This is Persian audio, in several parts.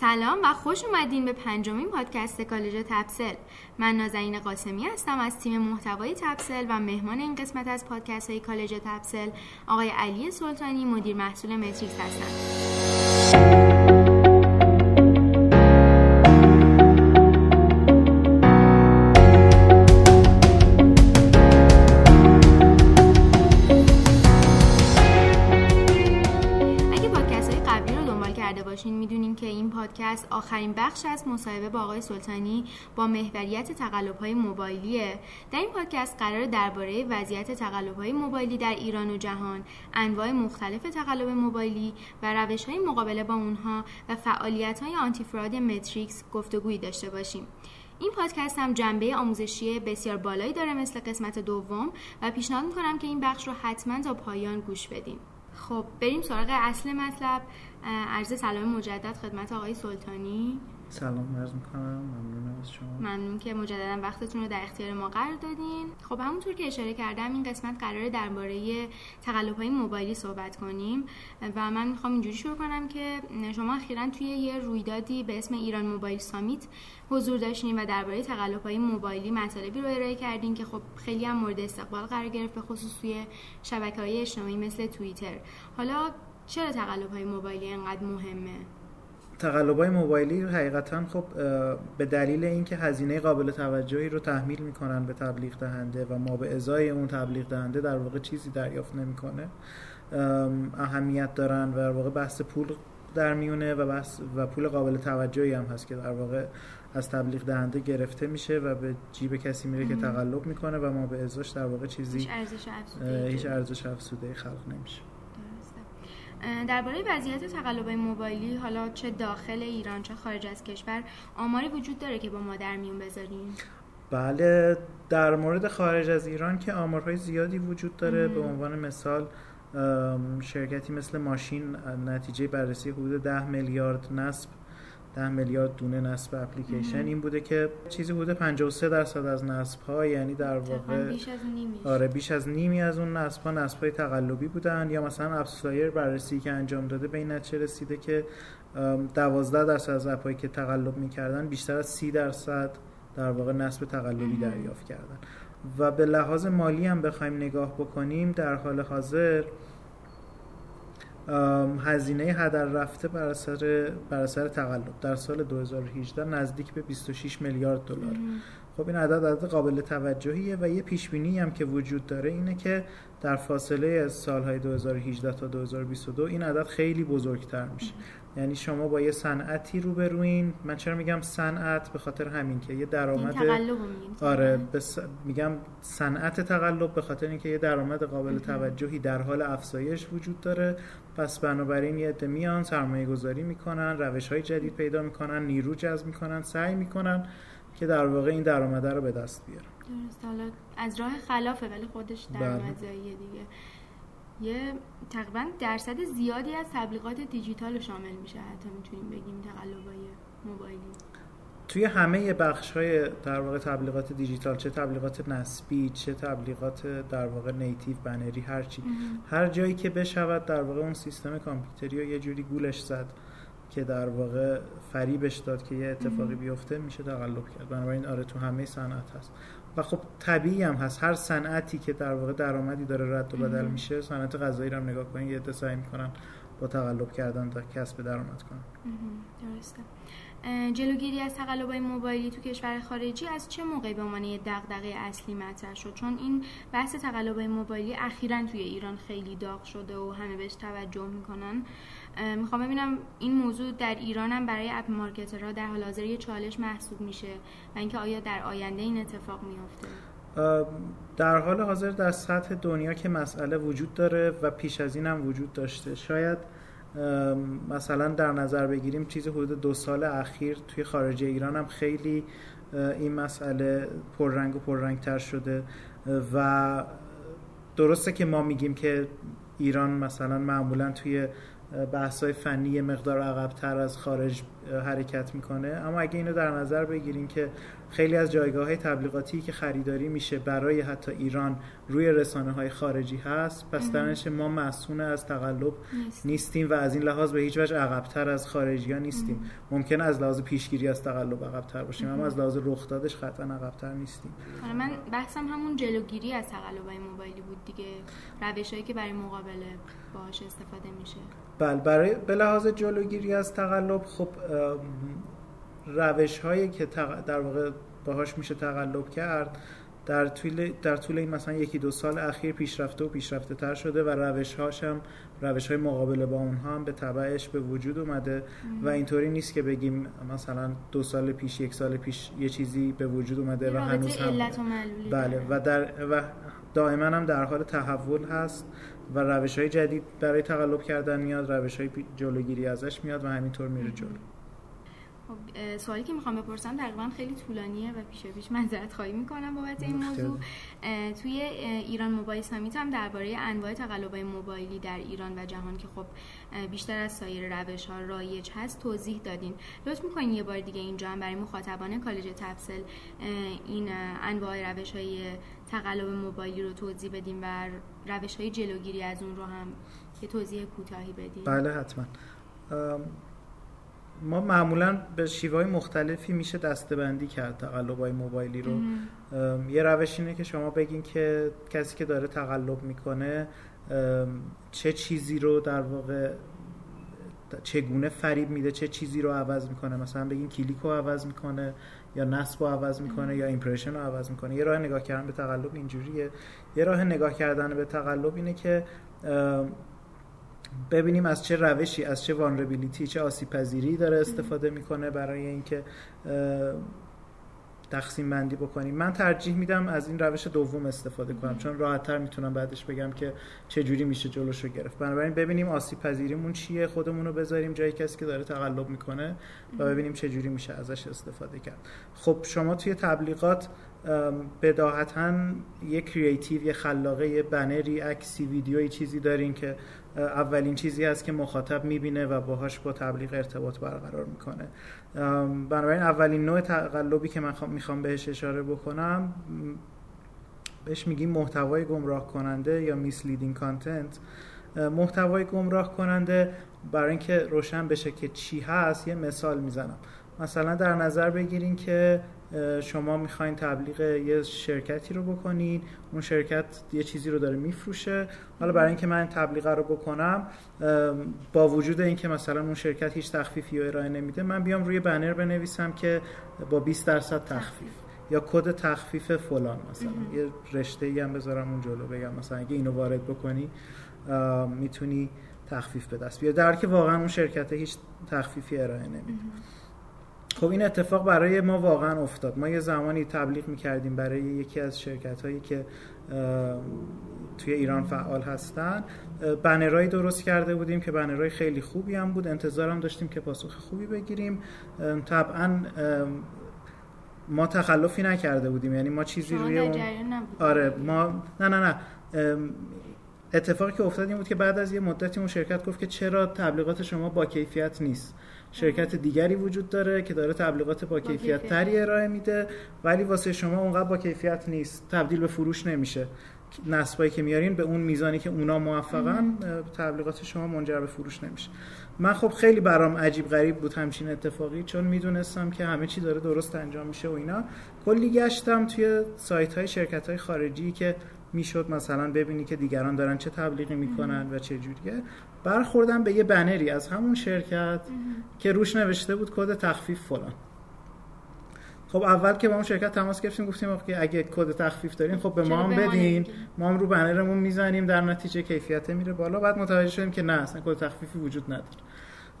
سلام و خوش اومدین به پنجمین پادکست کالج تپسل من نازنین قاسمی هستم از تیم محتوای تپسل و مهمان این قسمت از پادکست های کالج تپسل آقای علی سلطانی مدیر محصول متریکس هستم. پادکست آخرین بخش از مصاحبه با آقای سلطانی با محوریت تقلب‌های موبایلیه. در این پادکست قرار درباره وضعیت تقلب‌های موبایلی در ایران و جهان انواع مختلف تقلب موبایلی و روش‌های مقابله با اونها و فعالیت‌های آنتی فراد متریکس گفتگویی داشته باشیم. این پادکست هم جنبه آموزشی بسیار بالایی داره مثل قسمت دوم و پیشنهاد می‌کنم که این بخش رو حتما تا پایان گوش بدیم خب بریم سراغ اصل مطلب. عرض سلام مجدد خدمت آقای سلطانی. سلام عرض می‌کنم. ممنون از شما. ممنون که مجددا وقتتون رو در اختیار ما قرار دادین. خب همونطور که اشاره کردم این قسمت قراره درباره تقلب های موبایلی صحبت کنیم و من می‌خوام اینجوری شروع کنم که شما اخیرا توی یه رویدادی به اسم ایران موبایل سامیت حضور داشتین و درباره تقلب های موبایلی مطالبی رو ارائه کردین که خب خیلی هم مورد استقبال قرار گرفت به خصوص توی شبکه های اجتماعی مثل توییتر. حالا چرا تقلب های موبایلی انقدر مهمه؟ تقلب های موبایلی حقیقتا خب به دلیل اینکه هزینه قابل توجهی رو تحمیل می‌کنن به تبلیغ دهنده و ما به ازای اون تبلیغ دهنده در واقع چیزی دریافت نمی‌کنه. اهمیت دارن و در واقع بحث پول در میونه و بحث و پول قابل توجهی هم هست که در واقع از تبلیغ دهنده گرفته میشه و به جیب کسی میره که تقلب می‌کنه و ما به ازاش در واقع چیزی هیچ ارزش افزوده خلق نمیشه. درباره وضعیت تقلب موبایلی حالا چه داخل ایران چه خارج از کشور آماری وجود داره که با ما در میون بذاریم؟ بله در مورد خارج از ایران که آمارهای زیادی وجود داره به عنوان مثال شرکتی مثل ماشین نتیجه بررسی حدود 10 میلیارد نصب 10 میلیارد دونه نصب اپلیکیشن این بوده که چیزی بوده 53 درصد از نصب ها یعنی در واقع بیش از نیمی آره بیش از نیمی از اون نصب ها نصب های تقلبی بودن یا مثلا اپسلایر بررسی که انجام داده به این نتیجه رسیده که 12 درصد از اپایی که تقلب می‌کردن بیشتر از 30 درصد در واقع نصب تقلبی دریافت کردن. و به لحاظ مالی هم بخوایم نگاه بکنیم در حال حاضر هزینه هدر رفته بر اثر بر اثر تقلب. در سال 2018 نزدیک به 26 میلیارد دلار. خب این عدد عدد قابل توجهیه و یه پیش بینی هم که وجود داره اینه که در فاصله از سالهای 2018 تا 2022 این عدد خیلی بزرگتر میشه. یعنی شما با یه صنعتی روبروین. من چرا میگم صنعت؟ به خاطر همین که یه درآمد آره بس... میگم صنعت تقلب به خاطر اینکه یه درآمد قابل توجهی در حال افزایش وجود داره. پس بنابراین یه عده میان سرمایه گذاری می‌کنن روش های جدید پیدا می‌کنن نیرو جذب می‌کنن سعی می‌کنن که در واقع این درآمده رو به دست بیارن. درست. حالا از راه خلافه ولی خودش درآمدزاییه دیگه. یه تقریبا درصد زیادی از تبلیغات دیجیتال رو شامل میشه حتی می‌تونیم بگیم تقلبای موبایلی. توی همه بخش های در واقع تبلیغات دیجیتال چه تبلیغات نسبی چه تبلیغات در واقع نیتیو بنری هر چی هر جایی که بشود در واقع اون سیستم کامپیوتری رو یه جوری گولش زد که در واقع فریبش داد که یه اتفاقی بیفته میشه تقلب کرد. بنابراین آره تو همه صنعت هست. و خب طبیعی هم هست. هر صنعتی که در واقع درآمدی داره رد و بدل میشه صنعت غذایی رو هم نگاه کنید یه سعی می‌کنن با تقلب کردن تا کسب درآمد کنن. درسته. جلوگیری از تقلب موبایلی تو کشور خارجی از چه موقعی به عنوان یه دغدغه اصلی مطرح شد؟ چون این بحث تقلب موبایلی اخیرا توی ایران خیلی داغ شده و همه بهش توجه می‌کنن. می‌خوام ببینم این موضوع در ایران هم برای اپ مارکترها در حال حاضر یه چالش محسوب میشه و اینکه آیا در آینده این اتفاق میافته؟ در حال حاضر در سطح دنیا که مسئله وجود داره و پیش از این هم وجود داشته شاید مثلا در نظر بگیریم چیز حدود دو سال اخیر توی خارج ایران هم خیلی این مسئله پررنگ و پررنگتر شده. و درسته که ما میگیم که ایران مثلا معمولا توی بحث‌های فنی مقدار عقبتر از خارج حرکت می‌کنه. اما اگه اینو در نظر بگیریم که خیلی از جایگاه های تبلیغاتی که خریداری میشه برای حتی ایران روی رسانه های خارجی هست پس درنش ما مسئول از تقلب نیستیم. و از این لحاظ به هیچ وجه عقبتر از خارجی ها نیستیم ممکن از لحاظ پیشگیری از تقلب عقبتر باشیم اما از لحاظ رخدادش قطعا عقبتر نیستیم. آره، من بحثم همون جلوگیری از تقلب های موبایلی بود دیگه. روش هایی که برای مقابله باهاش استفاده میشه. بله برای به لحاظ جلوگیری از تقلب خب روش هایی که در واقع باهاش میشه تقلب کرد در طول در طول این مثلا یکی دو سال اخیر پیشرفته و پیشرفته تر شده و روش هاش هم روش های مقابله با اونها هم به تبعش به وجود اومده. و اینطوری نیست که بگیم مثلا دو سال پیش یک سال پیش یه چیزی به وجود اومده و هنوز هم بله. و در و دائما هم در حال تحول هست و روش های جدید برای تقلب کردن میاد روش های جلوگیری ازش میاد و همینطور میره جلو. خب سوالی که می‌خوام بپرسم تقریبا خیلی طولانیه و پیش پیش معذرت خواهی می‌کنم بابت این موضوع. توی ایران موبایل سامیت هم درباره انواع تقلب‌های موبایلی در ایران و جهان که خب بیشتر از سایر روش ها رایج هست توضیح دادین. لطف می‌کنین یه بار دیگه اینجا هم برای مخاطبان کالج تفصل این انواع روش های تقلب موبایلی رو توضیح بدیم و روش های جلوگیری از اون رو هم یه توضیح کوتاهی بدیم بله حتما. ما معمولا به شیوه مختلفی میشه دستبندی کرد تقلب های موبایلی رو. یه روش اینه که شما بگین که کسی که داره تقلب می‌کنه چه چیزی رو در واقع چگونه فریب میده چه چیزی رو عوض می‌کنه. مثلا بگین کلیک رو عوض می‌کنه یا نصب رو عوض می‌کنه یا ایمپرشن رو عوض می‌کنه. یه راه نگاه کردن به تقلب اینجوریه. یه راه نگاه کردن به تقلب اینه که ببینیم از چه روشی از چه وانربیلیتی چه آسیب پذیری داره استفاده می‌کنه برای اینکه تقسیم بندی بکنیم. من ترجیح میدم از این روش دوم استفاده کنم چون راحت تر می‌تونم بعدش بگم که چه جوری میشه جلوش رو گرفت. بنابراین ببینیم آسیب پذیریمون چیه خودمون رو بذاریم جای کسی که داره تقلب می‌کنه و ببینیم چه جوری میشه ازش استفاده کرد. خب شما توی تبلیغات بداهتا یه creative یه خلاقه یه بنری عکسی ویدیویی چیزی دارین که اولین چیزی است که مخاطب می‌بینه و باهاش با تبلیغ ارتباط برقرار می‌کنه. بنابراین اولین نوع تقلبی که من می‌خوام بهش اشاره بکنم بهش میگیم محتوای گمراه کننده یا misleading content محتوای گمراه کننده برای اینکه روشن بشه که چی هست یه مثال می‌زنم. مثلا در نظر بگیرین که شما می‌خواین تبلیغ یه شرکتی رو بکنین اون شرکت یه چیزی رو داره میفروشه. حالا برای اینکه من تبلیغ رو بکنم با وجود اینکه مثلا اون شرکت هیچ تخفیفی رو ارائه نمیده من بیام روی بنر بنویسم که با 20 درصد تخفیف. یا کد تخفیف فلان مثلا. یه رشته ای هم بذارم اون جلو بگم. مثلا اگه اینو وارد بکنی می‌تونی تخفیف به دست بیاری. در که واقعا اون شرکت هیچ تخفیفی ارائه نمیده. خب این اتفاق برای ما واقعا افتاد. ما یه زمانی تبلیغ می‌کردیم برای یکی از شرکت هایی که توی ایران فعال هستن. بنرهایی درست کرده بودیم که بنرهای خیلی خوبی هم بود. انتظارم داشتیم که پاسخ خوبی بگیریم. طبعا ما تخلفی نکرده بودیم. یعنی ما چیزی روی اون آره ما نه نه نه. اتفاقی که افتاد این بود که بعد از یه مدتی اون شرکت گفت که چرا تبلیغات شما با کیفیت نیست. شرکت دیگری وجود داره که داره تبلیغات با کیفیت تری ارائه میده ولی واسه شما اونقدر با کیفیت نیست. تبدیل به فروش نمیشه. نسبایی که میارین به اون میزانی که اونا موفقن تبلیغات شما منجر به فروش نمیشه. من خب خیلی برام عجیب غریب بود همچین اتفاقی چون می‌دونستم که همه چی داره درست انجام میشه و اینا. کلی گشتم توی سایت های شرکت های خارجی که می‌شد مثلا ببینی که دیگران دارن چه تبلیغی می‌کنن و چه جوریه برخوردم به یه بنری از همون شرکت که روش نوشته بود کد تخفیف فلان. خب اول که با اون شرکت تماس گرفتیم گفتیم که اگه کد تخفیف دارین خب به ما هم بدین. ما هم رو بنرمون می‌زنیم در نتیجه کیفیت میره بالا. بعد متوجه شدیم که نه اصلا کد تخفیفی وجود نداره.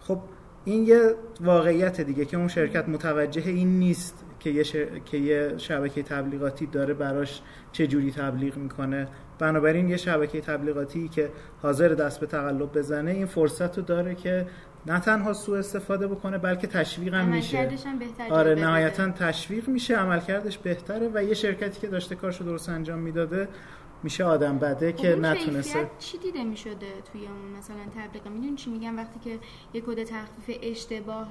خب این یه واقعیت دیگه که اون شرکت متوجه این نیست. که یه, که یه شبکه تبلیغاتی داره براش چه جوری تبلیغ می‌کنه. بنابراین یه شبکه تبلیغاتی که حاضر دست به تقلب بزنه این فرصت رو داره که نه تنها سوء استفاده بکنه بلکه تشویق هم میشه آره نهایتا تشویق میشه عملکردش بهتره و یه شرکتی که داشته کارشو درست انجام می‌داده میشه آدم بده که خب نتونسته. چی دیده می‌شده توی اون مثلا تبلیغ میدون چی میگن وقتی که یه کد تخفیف اشتباه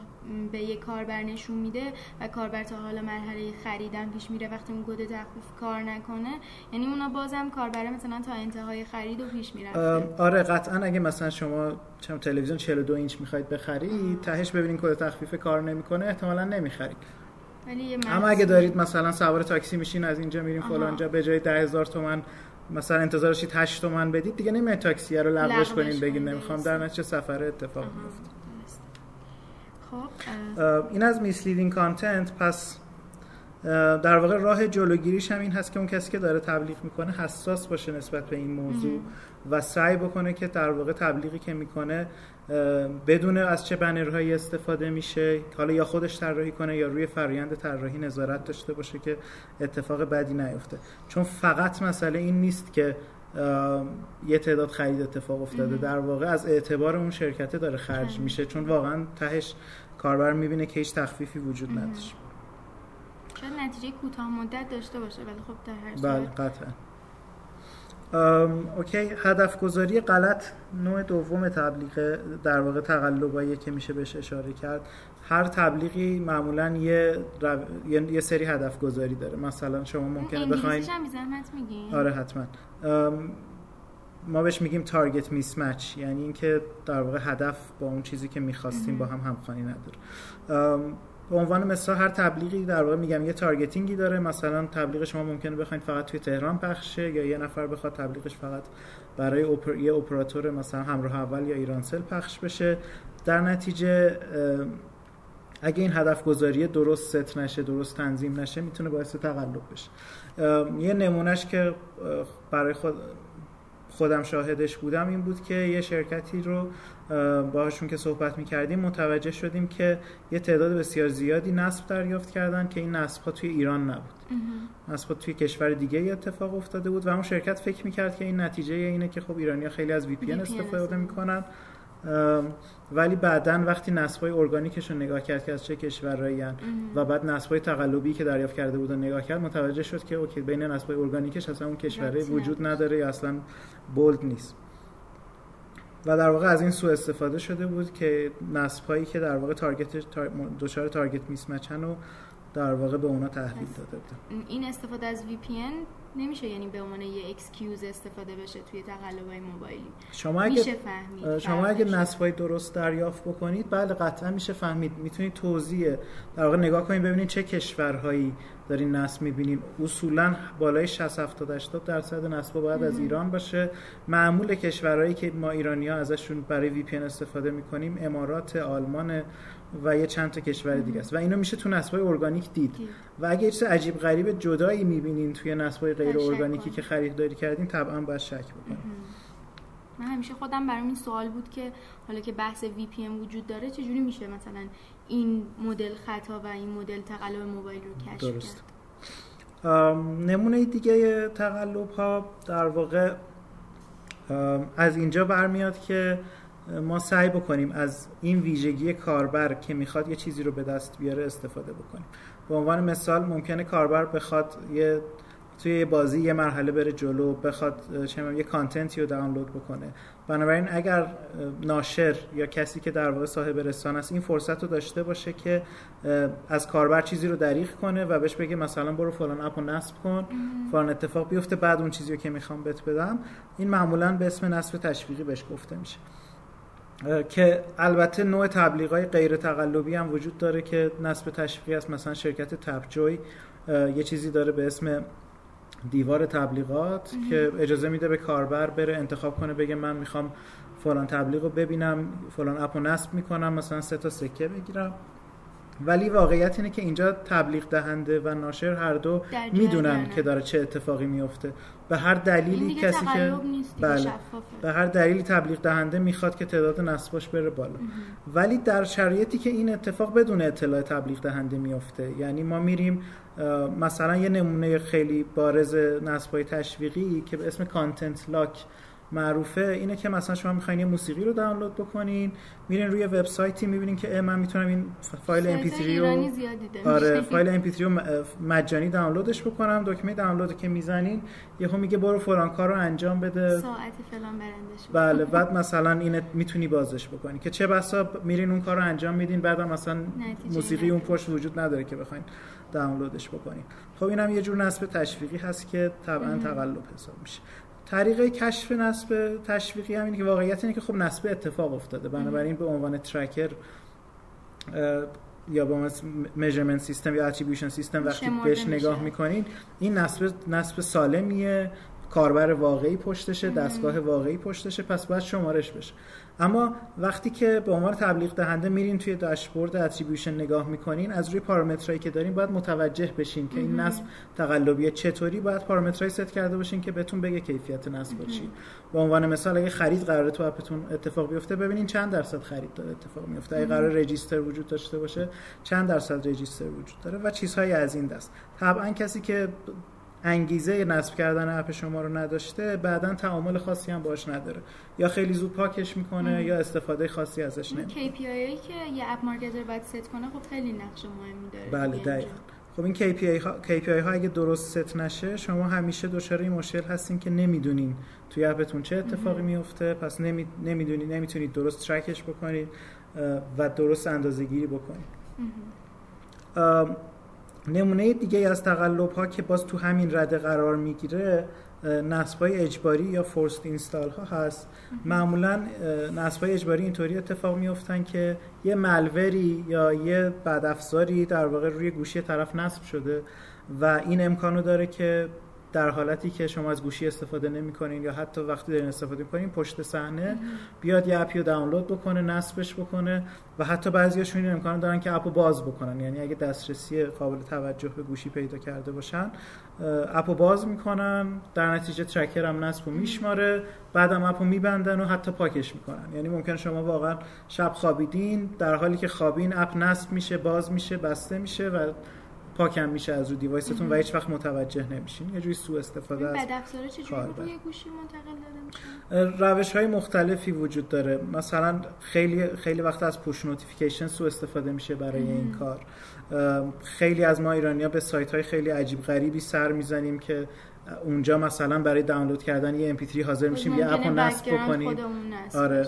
به یه کاربر نشون میده و کاربر تا حالا مرحله خریدن پیش میره وقتی اون کد تخفیف کار نکنه یعنی اونا بازم کاربر مثلا تا انتهای خرید و پیش می‌رفته. آره قطعا اگه مثلا شما چم تلویزیون 42 اینچ می‌خواید بخرید تهش ببینین کد تخفیف کار نمی‌کنه احتمالا نمی‌خرید. اما اگه دارید مثلا سوار تاکسی میشین از اینجا میرین فلانجا به جای 10000 تومان مثلا انتظار داشتید 8 تومن بدید دیگه نمیاد تاکسی رو لغوش کنین بگین نمی‌خوام. در نتیجه سفر اتفاق میفته خب این از misleading content پس در واقع راه جلوگیریش هم این هست که اون کسی که داره تبلیغ می‌کنه حساس باشه نسبت به این موضوع و سعی بکنه که در واقع تبلیغی که می‌کنه بدون از چه بنرهایی استفاده میشه حالا یا خودش طراحی کنه یا روی فرایند طراحی نظارت داشته باشه که اتفاق بدی نیفته. چون فقط مسئله این نیست که یه تعداد خرید اتفاق افتاده. در واقع از اعتبار اون شرکته داره خرج میشه. چون واقعا تهش کاربر می‌بینه که هیچ تخفیفی وجود نداشت شاید نتیجه کوتاه مدت داشته باشه ولی خب در هر بله قطعا. اوکی. هدف گذاری غلط. نوع دوم تبلیغ در واقع تقلبایی که میشه بهش اشاره کرد. هر تبلیغی معمولا یه, یه سری هدف گذاری داره. مثلا شما ممکنه بخواید آره حتما. ما بهش میگیم target mismatch یعنی اینکه در واقع هدف با اون چیزی که می‌خواستیم با هم همخوانی نداره. به عنوان مثال هر تبلیغی در واقع میگم یه targeting ی داره. مثلا تبلیغ شما ممکنه بخواید فقط توی تهران پخشه یا یه نفر بخواد تبلیغش فقط برای اپر... یه اپراتور مثلا همراه اول یا ایرانسل پخش بشه. در نتیجه اگه این هدف گذاری درست ست نشه درست تنظیم نشه می‌تونه باعث تقلب بشه. یه نمونهش که برای خود خودم شاهدش بودم این بود که یه شرکتی رو باهاشون که صحبت می‌کردیم متوجه شدیم که یه تعداد بسیار زیادی نصب دریافت کردن که این نصب ها توی ایران نبود. نصب ها توی کشور دیگه اتفاق افتاده بود و اون شرکت فکر می‌کرد که این نتیجه اینه که خب ایرانی ها خیلی از VPN استفاده می‌کنن. ولی بعدا وقتی نصبای ارگانیکش رو نگاه کرد که از چه کشورایی و بعد نصبای تقلبی که دریافت کرده بود و نگاه کرد متوجه شد که okay بین نصبای ارگانیکش اصلا اون کشورهای وجود نداره یا اصلا bold نیست. و در واقع از این سو استفاده شده بود که نصب هایی که در واقع target دچار target mismatch ن و در واقع به اونا تحویل داده بود این استفاده از VPN نمیشه یعنی به عنوان یه excuse استفاده بشه توی های موبایلی شما اگه میشه فهمید شما اگه نصبای درست دریافت بکنید بله قطعا میشه فهمید. می‌تونید توضیح در واقع نگاه کنید ببینید چه کشورهایی دارین نصب می‌بینین. اصولا بالای 60 70 80 درصد نصب باید از ایران باشه. معمول کشورهایی که ما ایرانی ها ازشون برای وی پی استفاده می‌کنیم امارات آلمان و یه چند تا کشور دیگه است. و اینو میشه تو نصبای ارگانیک دید. و اگه چیز عجیب غریب جدایی می‌بینین توی نصبای غیر ارگانیکی که خریداری کردین طبعا باید شک بکنید من همیشه خودم برام این سوال بود که حالا که بحث VPN وجود داره چجوری میشه مثلا این مدل خطا و این مدل تقلب موبایل رو کشف درست. کرد؟ نمونه دیگه تقلب ها در واقع از اینجا برمیاد که ما سعی بکنیم از این ویژگی کاربر که می‌خواد یه چیزی رو به دست بیاره استفاده بکنیم. به عنوان مثال ممکنه کاربر بخواد یه توی یه بازی یه مرحله بره جلو بخواد چه یه کانتنتی رو دانلود بکنه. بنابراین اگر ناشر یا کسی که در واقع صاحب رسانه است این فرصت رو داشته باشه که از کاربر چیزی رو دریغ کنه و بهش بگه مثلا برو فلان اپ رو نصب کن فلان اتفاق بیفته بعد اون چیزی رو که می‌خوام بهت بدم. این معمولا به اسم نصب تشویقی بهش گفته میشه. که البته نوع های غیر تقلبی هم وجود داره که نصب تشویقی است. مثلا شرکت تپجوی یه چیزی داره به اسم دیوار تبلیغات که اجازه میده به کاربر بره انتخاب کنه بگه من می‌خوام فلان تبلیغ رو ببینم فلان اپ رو نصب می‌کنم مثلا سه تا سکه بگیرم. ولی واقعیت اینه که اینجا تبلیغ دهنده و ناشر هر دو می‌دونن که داره چه اتفاقی میفته به هر دلیلی کسی که بله. به هر دلیلی تبلیغ دهنده می‌خواد که تعداد نصباش بره بالا. ولی در شرایطی که این اتفاق بدون اطلاع تبلیغ دهنده میفته یعنی ما میریم مثلا یه نمونه خیلی بارز نصبای تشویقی که به اسم کانتنت لاک معروفه اینه که مثلا شما می‌خواین یه موسیقی رو دانلود بکنین میرین روی وبسایتی می‌بینین که من می‌تونم این فایل MP3 رو آره فایل MP3 رو مجانی دانلودش بکنم دکمه دانلود که می‌زنین یهو میگه برو فلان کار رو انجام بده. ساعت فلان برندش. بله بعد مثلا این می‌تونی بازش بکنی که چه بسا میرین اون کار رو انجام میدین بعد مثلا موسیقی اون پشت وجود نداره که بخواین دانلودش بکنین. خب اینم یه جور نصب تشویقی هست که طبعا تقلب حساب میشه. طریقه کشف نصب تشویقی هم اینه که واقعیت اینه که خب نصب اتفاق افتاده. بنابراین به عنوان ترکر یا با میجرمنت سیستم یا اتریبیوشن سیستم وقتی بهش نگاه می‌کنین این نصب نصب سالمیه کاربر واقعی پشتشه دستگاه واقعی پشتشه پس باید شمارش بشه. اما وقتی که به عنوان تبلیغ دهنده میرین توی داشبورد attribution نگاه می‌کنین از روی پارامترایی که دارین باید متوجه بشین که این نصب تقلبیه چطوری. باید پارامترایی ست کرده باشین که بهتون بگه کیفیت نصب چی. به عنوان مثال اگه خرید قراره تو app تون اتفاق بیفته ببینین چند درصد خرید داره اتفاق میفته. اگه قرار register وجود داشته باشه چند درصد register وجود داره و چیزهایی از این دست. طبعا کسی که انگیزه نصب کردن app شما رو نداشته بعدا تعامل خاصی هم باش نداره. یا خیلی زود پاکش می‌کنه یا استفاده خاصی ازش نمی‌کنه. KPI هایی که یه app marketer باید ست کنه خب خیلی نقش مهمی داره. بله دقیقاً. خب این KPI ها, KPI ها اگه درست ست نشه شما همیشه دچار این مشکل هستین که نمی‌دونین توی app تون چه اتفاقی میفته پس نمی... نمی‌دونید نمی‌تونید درست track ش بکنید و درست اندازه گیری بکنید نمونه دیگه از تقلب ها که باز تو همین رده قرار می‌گیره نصب های اجباری یا فورست اینستال ها هست. معمولا نصب های اجباری اینطوری اتفاق میفتن که یه ملوری یا یه بدافزاری در واقع روی گوشی طرف نصب شده و این امکانو داره که در حالتی که شما از گوشی استفاده نمی‌کنین یا حتی وقتی دارین استفاده می‌کنین پشت صحنه بیاد یه اپی رو دانلود بکنه نصبش بکنه و حتی بعضیاشون این امکان دارن که اپو باز بکنن. یعنی اگه دسترسی قابل توجه به گوشی پیدا کرده باشن app و باز می‌کنن در نتیجه tracker هم نصب و میشماره بعدم app و میبندن و حتی پاکش می‌کنن. یعنی ممکن شما واقعا شب خوابیدین در حالی که خوابین app نصب میشه باز میشه بسته میشه و پاکم میشه از رو device تون و هیچ وقت متوجه نمیشین. یه جوری سوء استفاده از چجوری گوشی منتقل داره روش های مختلفی وجود داره. مثلا خیلی خیلی وقت از push notification سوء استفاده میشه برای این کار. خیلی از ما ایرانیا به سایت های خیلی عجیب غریبی سر می‌زنیم که اونجا مثلا برای دانلود کردن یه MP3 حاضر میشیم یه اپو نصب بکنیم. آره.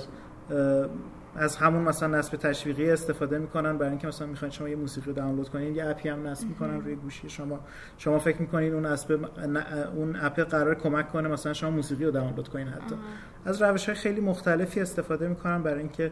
از همون مثلا نصب تشویقی استفاده می‌کنن. برای اینکه مثلا می‌خواین شما یه موسیقی رو دانلود کنین یه اپی هم نصب می‌کنن روی گوشی شما. شما فکر می‌کنین اون اسب اون اپ قرار کمک کنه مثلا شما موسیقی رو دانلود کنین حتی. از روش های خیلی مختلفی استفاده می‌کنن برای اینکه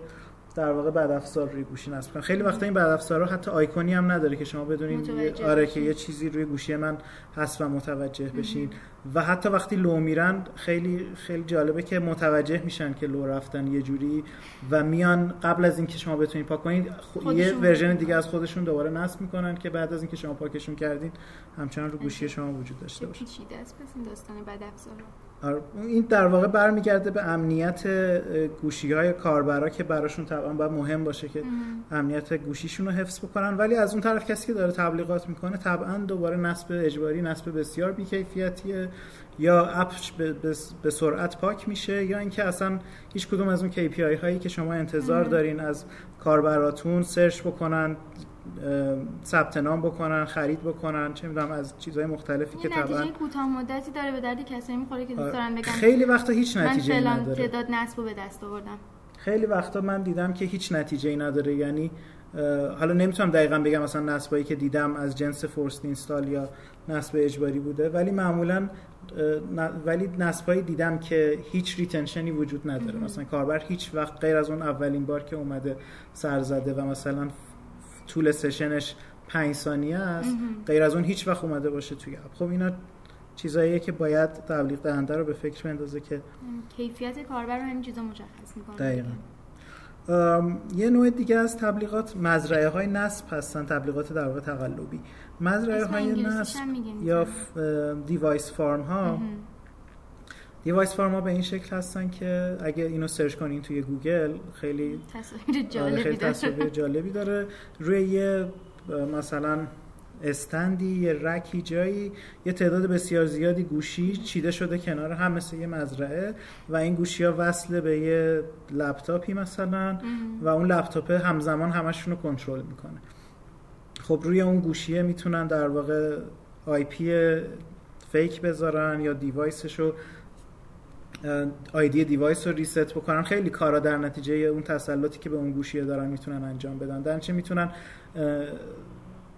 در واقع بعد افزار روی گوشی نصب کنن خیلی وقتا این بعد افزارها حتی آیکونی هم نداره که شما بدونین آره که یه چیزی روی گوشی من هست و متوجه بشین. و حتی وقتی لو میرن خیلی خیلی جالبه که متوجه میشن که لو رفتن یه جوری و میان قبل از اینکه شما بتونید پاک کنید یه ورژن دیگه از خودشون دوباره نصب می‌کنن که بعد از اینکه شما پاکشون کردین همچنان رو گوشی شما وجود داشته باشه. بعد آره، این در واقع برمیگرده به امنیت گوشی های کاربرا که براشون طبعا باید مهم باشه که امنیت گوشیشون رو حفظ بکنن. ولی از اون طرف کسی که داره تبلیغات می‌کنه طبعا دوباره نصب اجباری نصب بسیار بیکیفیتیه. یا اپ به سرعت پاک میشه یا اینکه اصلا هیچ کدوم از اون KPI هایی که شما انتظار دارین از کاربراتون سرچ بکنن. ثبت نام بکنن خرید بکنن چه می‌دونم از چیزهای مختلفی که طبعا نتیجه کوتاه مدتی داره به درد کسایی می‌خوره که دوست دارن بگن. خیلی وقتا هیچ نتیجه من نداره. تعداد نصب به دست آوردم. خیلی وقتا من دیدم که هیچ نتیجه ای نداره. یعنی حالا نمی‌تونم دقیقا بگم مثلا نصبایی که دیدم از جنس فورست اینستال یا نصب اجباری بوده ولی معمولا ولی نصبایی دیدم که هیچ ریتنشنی وجود نداره. مثلا کاربر هیچ وقت غیر از اون اولین بار که اومده سر زده و مثلا طول سشنش 5 ثانیه است. غیر از اون هیچ وقت اومده باشه توی app. خب اینا چیزاییه که باید تبلیغ دهنده رو به فکر بندازه که کیفیت کاربر رو همین چیزا مشخص می‌کنه. دقیقاً. یه نوع دیگه از تبلیغات مزرعه های نصب هستن تبلیغات در واقع تقلبی. مزرعه های نصب یا device farm ها device farm ها به این شکل هستن که اگه اینو search کنین توی گوگل خیلی تصویر جالبی, خیلی تصویر جالبی داره. روی یه مثلا stand ی یه rack ی جایی یه تعداد بسیار زیادی گوشی چیده شده کنار هم مثل یه مزرعه و این گوشی ها وصل به یه لپتاپی مثلا و اون لپتاپ همزمان همشون رو کنترل می‌کنه. خب روی اون گوشیه می‌تونن در واقع IP fake بذارن یا device ش رو ID device رو reset بکنن خیلی کارا در نتیجه اون تسلطی که به اون گوشیه دارن می‌تونن انجام بدن. در نتیجه می‌تونن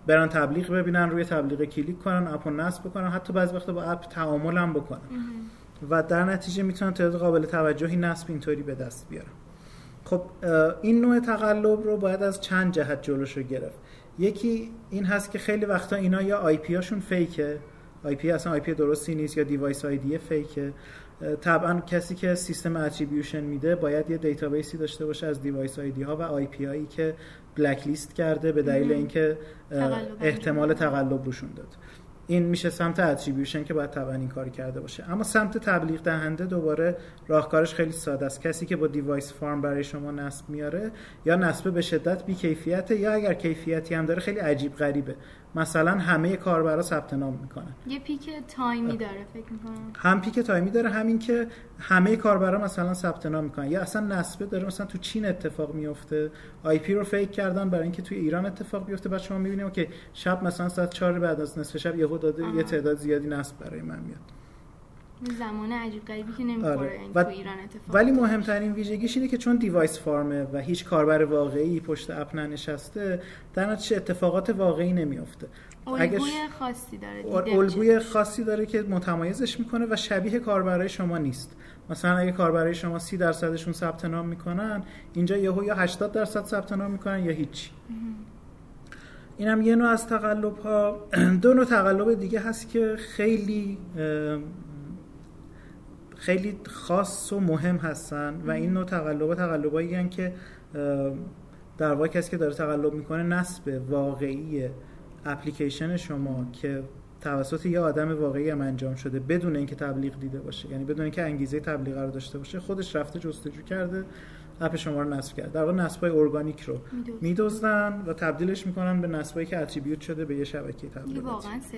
برن تبلیغ ببینن روی تبلیغ کلیک کنن app رو نصب بکنن حتی بعضی وقتا با app تعامل هم بکنن و در نتیجه می‌تونن تعداد قابل توجهی نصب اینطوری به دست بیارن. خب این نوع تقلب رو باید از چند جهت جلوش رو گرفت. یکی این هست که خیلی وقتا اینا یا IP هاشون fake ه. IP اصلا IP درستی نیست یا device ID fake ه. طبعا کسی که سیستم attribution میده باید یه database ی داشته باشه از device ID ها و IP هایی که blacklist کرده به دلیل اینکه احتمال تقلب روشون داد. این میشه سمت attribution که باید طبعا این کاری کرده باشه. اما سمت تبلیغ دهنده دوباره راهکارش خیلی ساده است. کسی که با device farm برای شما نصب میاره یا نصب به شدت بی کیفیته یا اگر کیفیتی هم داره خیلی عجیب غریبه. مثلا همه کاربرا ثبت نام می‌کنن. یه peak time ی داره فکر می‌کنم. هم peak time ی داره همین که همه کاربرا مثلا ثبت نام می‌کنن. یا اصلا نصبه داره مثلا تو چین اتفاق میفته IP رو fake کردن برای اینکه توی ایران اتفاق بیفته. بعد شما می‌بینید که شب مثلا ساعت 4 بعد از نصف شب یهو داده یه تعداد زیادی نصب برای من میاد. زمان عجیب غریبی که نمی‌خوره آره. و... تو ایران اتفاق ولی مهمترین ویژگیش اینه که چون device farm ه و هیچ کاربر واقعی پشت اپ ننشسته در نتیجه اتفاقات واقعی نمیافته. الگوی خاصی داره الگوی خاصی داره که متمایزش می‌کنه و شبیه کاربرای شما نیست. مثلا اگه کاربرای شما 30 درصدشون ثبت نام می‌کنن اینجا یهو یا 80 درصد ثبت نام می‌کنن یا هیچی. اینم یه نوع از تقلب ها دو نوع تقلب دیگه هست که خیلی خیلی خاص و مهم هستن و این نوع تقلب تقلبایی که در واقع کسی که داره تقلب می‌کنه نصب واقعی اپلیکیشن شما که توسط یه آدم واقعی هم انجام شده بدون اینکه تبلیغ دیده باشه. یعنی بدون اینکه انگیزه تبلیغ رو داشته باشه خودش رفته جستجو کرده اپ شما رو نصب کرده. در واقع نصبای ارگانیک رو میدوزن. و تبدیلش می‌کنن به نصبایی که اتریبیوت شده به یه شبکه تبلیغاتی. واقعا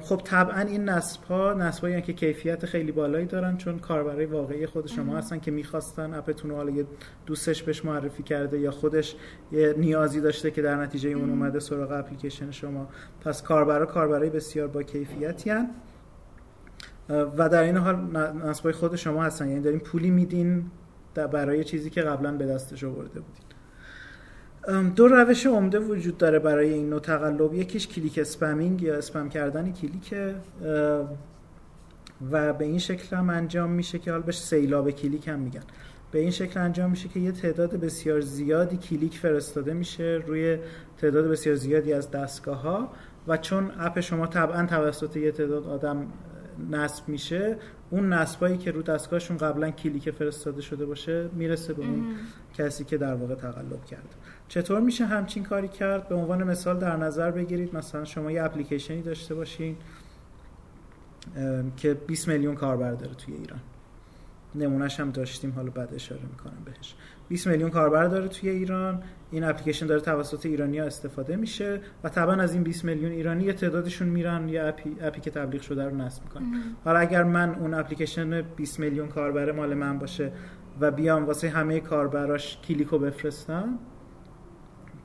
خب طبعا این نصب ها نصب که کیفیت خیلی بالایی دارن چون کاربرای واقعی خود شما هستن که می‌خواستن اپتون رو حالا یه دوستش بهش معرفی کرده یا خودش یه نیازی داشته که در نتیجه اون اومده سراغ اپلیکیشن شما. پس کاربرا کاربرای بسیار با کیفیتی هن. و در این حال نصبای خود شما هستن. یعنی دارین پولی میدین برای چیزی که قبلا به دستش آورده بودین. دو روش عمده وجود داره برای این نوع تقلب. یکیش click spamming یا اسپم کردن کلیک و به این شکل هم انجام میشه که حال بهش سیلاب کلیک هم میگن. به این شکل انجام میشه که یه تعداد بسیار زیادی کلیک فرستاده میشه روی تعداد بسیار زیادی از دستگاه ها و چون اپ شما طبعا توسط یه تعداد آدم نصب میشه اون نصبایی که رو دستگاهشون قبلا کلیک فرستاده شده باشه می‌رسه به اون کسی که در واقع تقلب کرده. چطور میشه همچین کاری کرد؟ به عنوان مثال در نظر بگیرید. مثلا شما یه اپلیکیشنی داشته باشین که 20 میلیون کاربر داره توی ایران. نمونهش هم داشتیم حالا بعد اشاره می‌کنم بهش. 20 میلیون کاربر داره توی ایران. این اپلیکیشن داره توسط ایرانی ها استفاده میشه و طبعا از این 20 میلیون ایرانی یه تعدادشون میرن یه اپی, اپی که تبلیغ شده رو نصب می‌کنن. حالا اگر من اون اپلیکیشن 20 میلیون کاربر مال من باشه و بیام واسه همه کاربراش کلیکو بفرستم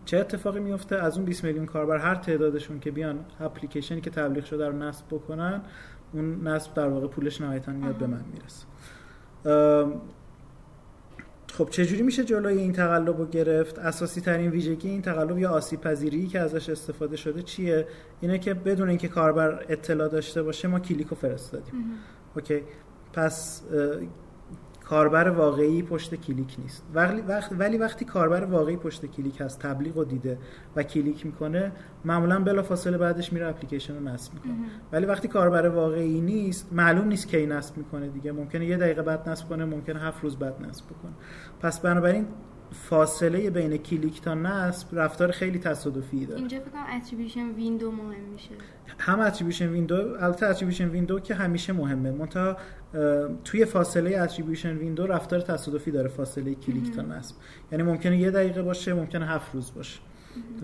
چه اتفاقی میفته از اون 20 میلیون کاربر هر تعدادشون که بیان اپلیکیشنی که تبلیغ شده رو نصب بکنن اون نصب در واقع پولش نهایتا میاد به من می‌رسه. خب چجوری میشه جلوی این تقلب رو گرفت؟ اساسی ترین ویژگی این تقلب یا آسیب پذیری که ازش استفاده شده چیه؟ اینه که بدون اینکه کاربر اطلاع داشته باشه ما کلیکو فرستادیم. اوکی. پس کاربر واقعی پشت کلیک نیست. ولی, وقتی کاربر واقعی پشت کلیک هست تبلیغ رو دیده و کلیک می‌کنه معمولا بلافاصله بعدش میره اپلیکیشن رو نصب می‌کنه. ولی وقتی کاربر واقعی نیست معلوم نیست کی نصب می‌کنه دیگه. ممکنه یه دقیقه بعد نصب کنه ممکنه هفت روز بعد نصب بکنه. پس بنابراین فاصله بین کلیک تا نصب رفتار خیلی تصادفی داره. اینجا فکر کنم attribution window مهم میشه. هم attribution window البته attribution window که همیشه مهمه. منتها توی فاصله attribution window رفتار تصادفی داره فاصله کلیک تا نصب. یعنی ممکنه یه دقیقه باشه ممکنه هفت روز باشه.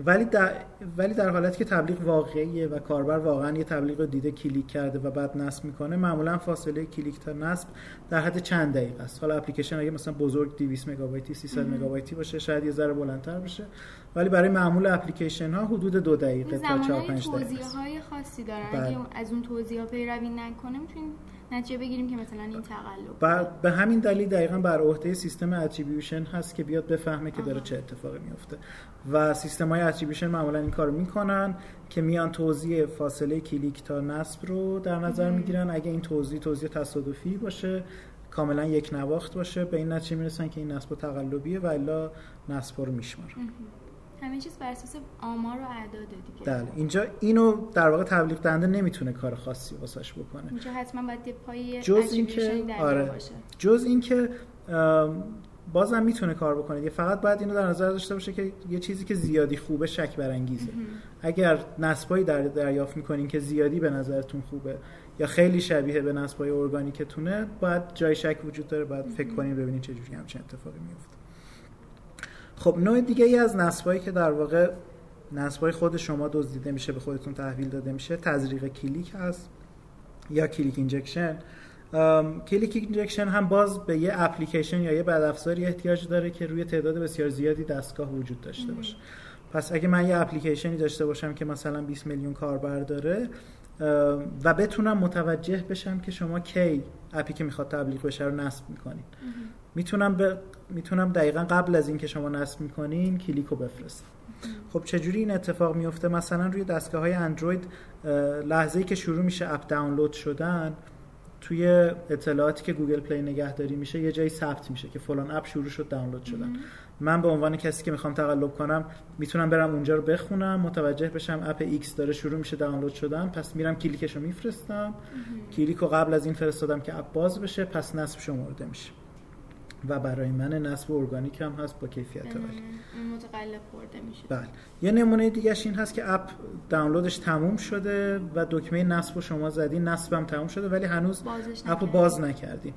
ولی در ولی در حالتی که تبلیغ واقعیه و کاربر واقعا یه تبلیغ رو دیده کلیک کرده و بعد نصب می‌کنه معمولا فاصله کلیک تا نصب در حد چند دقیقه است. حالا اپلیکیشن اگه مثلا بزرگ 200 مگابایتی 300 مگابایتی باشه شاید یه ذره بلندتر بشه ولی برای معمول اپلیکیشن ها حدود دو دقیقه تا 4 5 دقیقه توضیح های خاصی دارن بله. اگه از اون توضیح پیروی نکنه می‌تونیم نتیجه بگیریم که مثلا این تقلب. به همین دلیل دقیقا بر عهده سیستم attribution هست که بیاد بفهمه که داره چه اتفاقی میفته و سیستم های attribution معمولا این کار می‌کنن که میان توزیع فاصله کلیک تا نصب رو در نظر می‌گیرن. اگه این توزیع توزیع تصادفی باشه کاملا یک نواخت باشه به این نتیجه می‌رسن که این نصب تقلبیه و الا نصب رو میشمارن. همه چیز بر اساس آمار و اعداد دیگه. بله اینجا اینو در واقع تبلیغ دهنده نمی‌تونه کار خاصی واسش بکنه. اینجا حتما باید پای جز اینکه آره باشه. جز اینکه بازم می‌تونه کار بکنه. فقط باید اینو در نظر داشته باشه که یه چیزی که زیادی خوبه شک برانگیزه. اگر نسبایی در دریافت می‌کنین که زیادی به نظرتون خوبه یا خیلی شبیه به نسبای ارگانیکتونه باید جای شک وجود داره باید فکر کنین ببینین چه جوری همچین اتفاقی میفته خب نوع دیگه ای از نصبایی که در واقع نصبای خود شما دزدیده میشه به خودتون تحویل داده میشه تزریق کلیک هست یا click injection. click injection هم باز به یه اپلیکیشن یا یه بدافزاری احتیاج داره که روی تعداد بسیار زیادی دستگاه وجود داشته باشه. پس اگه من یه اپلیکیشنی داشته باشم که مثلا 20 میلیون کاربر داره و بتونم متوجه بشم که شما کی اپی که می‌خواد تبلیغ بشه رو نصب می‌کنین. می‌تونم به می‌تونم دقیقا قبل از اینکه شما نصب می‌کنین کلیک رو بفرستم. خب چجوری این اتفاق میفته مثلا روی دستگاه های اندروید لحظه ای که شروع میشه اپ دانلود شدن توی اطلاعاتی که گوگل پلی نگهداری میشه یه جایی ثبت میشه که فلان اپ شروع شد دانلود شدن. من به عنوان کسی که می‌خوام تقلب کنم می‌تونم برم اونجا رو بخونم متوجه بشم اپ X داره شروع میشه دانلود شدن پس میرم کلیکشو میفرستم. کلیک رو قبل از این فرستادم که اپ باز بشه پس نصب شمرده میشه. و برای من نصب ارگانیک هم هست با کیفیت عالی. متقلب خورده میشه. بله. یه نمونه دیگه این هست که اپ دانلودش تموم شده و دکمه نصب شما زدین نصبم تموم شده ولی هنوز اپ باز نکردین.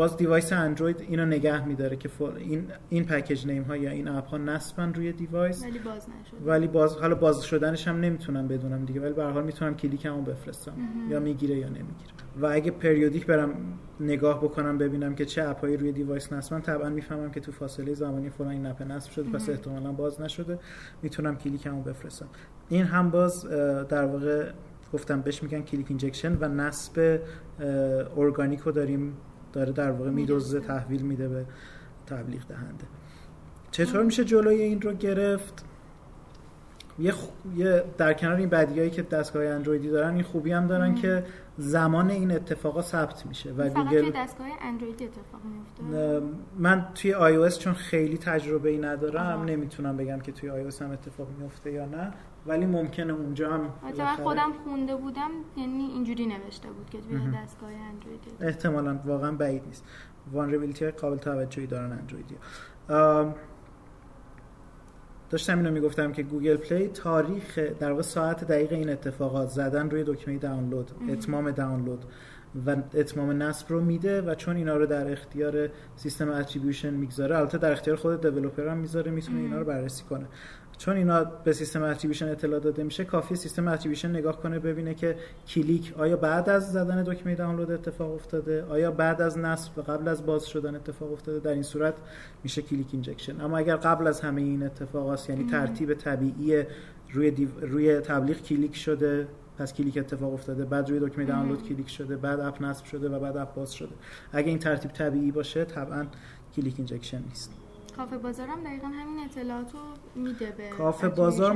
باز device اندروید اینو نگه میداره که این این package name ها یا این اپ ها نصبن روی device. ولی باز نشده. ولی باز حالا باز شدنش هم نمی‌تونم بدونم دیگه ولی به هر حال می‌تونم کلیکمو بفرستم. یا می‌گیره یا نمی‌گیره. و اگه periodic برم نگاه بکنم ببینم که چه اپایی روی device نصبن طبعا می‌فهمم که تو فاصله زمانی فلان این اپ نصب شده پس احتمالا باز نشده. می‌تونم کلیکمو بفرستم. این هم باز در واقع گفتم بهش میگن click injection و نصب ارگانیک رو داریم داره در واقع میدزده تحویل میده به تبلیغ دهنده. چطور میشه جلوی این رو گرفت؟ یه, یه در کنار این بدیایی که دستگاه اندرویدی دارن این خوبی هم دارن که زمان این اتفاقا ثبت میشه و گوگل دستگاه اندرویدی اتفاق میفته من توی iOS چون خیلی تجربه ای ندارم نمی‌تونم بگم که توی iOS هم اتفاق میفته یا نه. ولی ممکنه اونجا هم خودم خونده بودم یعنی اینجوری نوشته بود که توی دستگاه اندرویدی احتمالاً واقعا بعید نیست. vulnerability های قابل توجهی دارن اندرویدی داشتم اینو می‌گفتم که گوگل پلی تاریخ در واقع ساعت دقیق این اتفاقات زدن روی دکمه دانلود اتمام دانلود و اتمام نصب رو میده و چون اینا رو در اختیار سیستم attribution می‌گذاره البته در اختیار خود developer هم می‌ذاره می‌تونه اینا رو بررسی کنه. چون اینا به سیستم attribution اطلاع داده میشه کافی سیستم attribution نگاه کنه ببینه که کلیک آیا بعد از زدن دکمه دانلود اتفاق افتاده؟ آیا بعد از نصب و قبل از باز شدن اتفاق افتاده؟ در این صورت میشه click injection اما اگر قبل از همه این اتفاقات یعنی ترتیب طبیعی روی روی تبلیغ کلیک شده پس کلیک اتفاق افتاده بعد روی دکمه دانلود کلیک شده بعد اپ نصب شده و بعد اپ باز شده. اگه این ترتیب طبیعی باشه طبعا click injection نیست. کافه بازار هم دقیقا همین اطلاعات رو میده به کافه بازار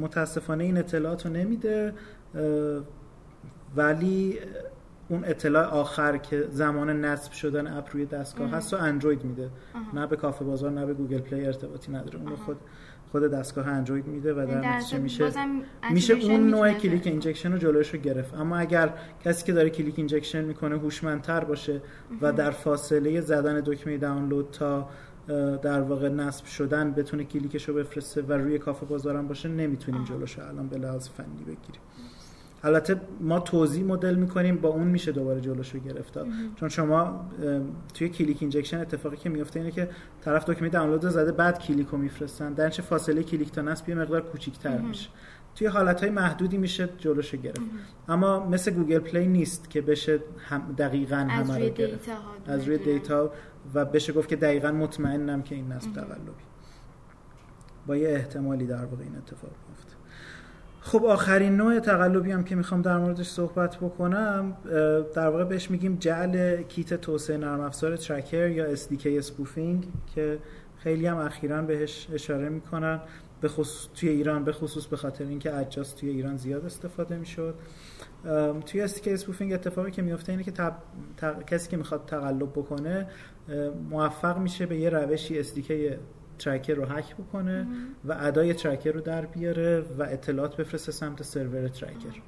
متاسفانه این اطلاعات رو نمیده ولی اون اطلاع آخر که زمان نصب شدن اپ روی دستگاه هست و اندروید میده. نه به کافه بازار نه به گوگل پلی ارتباطی نداره. اون خود خود دستگاه اندروید میده و در نتیجه میشه میشه اون نوع click injection رو جلوش رو گرفت. اما اگر کسی که داره click injection می‌کنه هوشمندتر باشه و در فاصله زدن دکمه دانلود تا در واقع نصب شدن بتونه کلیکش رو بفرسته و روی کافه بازارم باشه نمی‌تونیم جلوش الان به لحاظ فنی بگیریم. البته ما توزیع مدل می‌کنیم با اون میشه دوباره جلوشو گرفت. چون شما توی click injection اتفاقی که میفته اینه که طرف دکمه دانلود زده بعد کلیک رو میفرستن. در نتیجه فاصله کلیک تا نصب یه مقدار کوچیک‌تر میشه. توی حالت محدودی میشه جلوشو گرفت. اما مثل گوگل پلی نیست که بشه هم دقیقا همه رو گرفت. از روی دیتا و بشه گفت که دقیقا مطمئنم که این نصب تقلبی. با یه احتمالی در واقع این اتفاق میفته خب آخرین نوع تقلبی هم که می‌خوام در موردش صحبت بکنم در واقع بهش میگیم جعل کیت توسعه نرم افزار tracker یا SDK spoofing که خیلی هم اخیرا بهش اشاره می‌کنن. به خصوص توی ایران به خصوص به خاطر اینکه اجاس توی ایران زیاد استفاده می‌شد. توی SDK spoofing اتفاقی که میفته اینه که کسی که می‌خواد تقلب بکنه موفق میشه به یه روشی SDK ی tracker رو هک بکنه و ادای tracker رو در بیاره و اطلاعات بفرسته سمت سرور tracker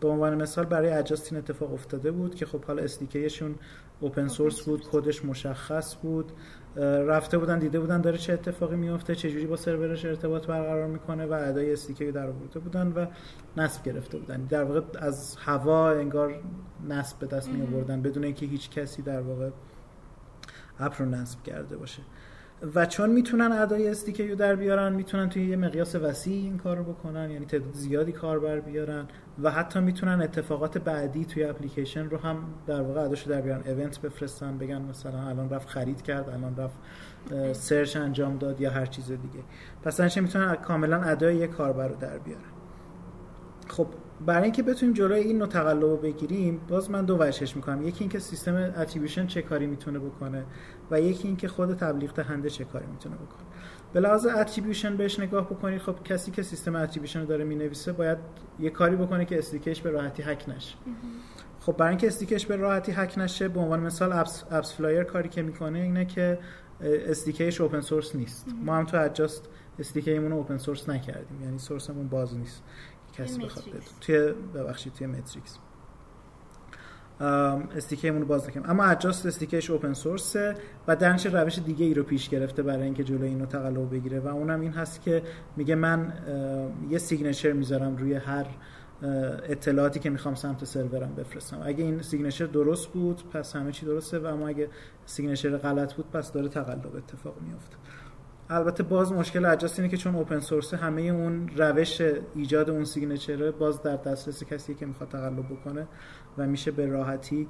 به عنوان مثال برای Adjust این اتفاق افتاده بود که خب حالا SDK شون اوپن سورس بود کدش مشخص بود. رفته بودن دیده بودن داره چه اتفاقی میفته چه جوری با سرورش ارتباط برقرار می‌کنه و ادای اسدیکی در آورده بودن و نصب گرفته بودن. در واقع از هوا انگار نصب به دست می آوردن بدون اینکه هیچ کسی در واقع اپ رو نصب کرده باشه. و چون می‌تونن ادای استیکی رو در بیارن می‌تونن توی یه مقیاس وسیع این کار رو بکنن یعنی تعداد زیادی کاربر بیارن و حتی می‌تونن اتفاقات بعدی توی اپلیکیشن رو هم در واقع اداشو در بیارن. event بفرستن بگن مثلا الان رفت خرید کرد الان رفت search انجام داد یا هر چیز دیگه. پس هرچی می‌تونن کاملا ادای یک کاربر رو در بیارن. خب برای اینکه بتونیم جلوی این نوع تقلب رو بگیریم باز من دو وجهش می‌کنم. یکی اینکه سیستم attribution چه کاری می‌تونه بکنه و یکی اینکه خود تبلیغ دهنده چه کاری می‌تونه بکنه. به لحاظ attribution بهش نگاه بکنید خب کسی که سیستم attribution رو داره می‌نویسه باید یه کاری بکنه که SDK ش به راحتی هک نشه. خب برای اینکه SDK ش به راحتی هک نشه به عنوان مثال Apps, AppsFlyer کاری که می‌کنه اینه که SDK ش open source نیست. ما هم تو Adjust SDK مون open source نکردیم یعنی source مون باز نیست. کسی بخواد توی ببخشید توی متریکس. SDK مون رو باز نکنیم. اما Adjust SDK ش open source ه و در نتیجه روش دیگه ای رو پیش گرفته برای اینکه جلوی این نوع تقلب بگیره و اونم این هست که میگه من یه signature می‌ذارم روی هر اطلاعاتی که می‌خوام سمت سرورم بفرستم. اگه این signature درست بود پس همه چی درسته و اما اگه signature غلط بود پس داره تقلب اتفاق میفته البته باز مشکل Adjust اینه که چون open source همه اون روش ایجاد اون signature ه باز در دسترس کسی که می‌خواد تقلب بکنه و میشه به راحتی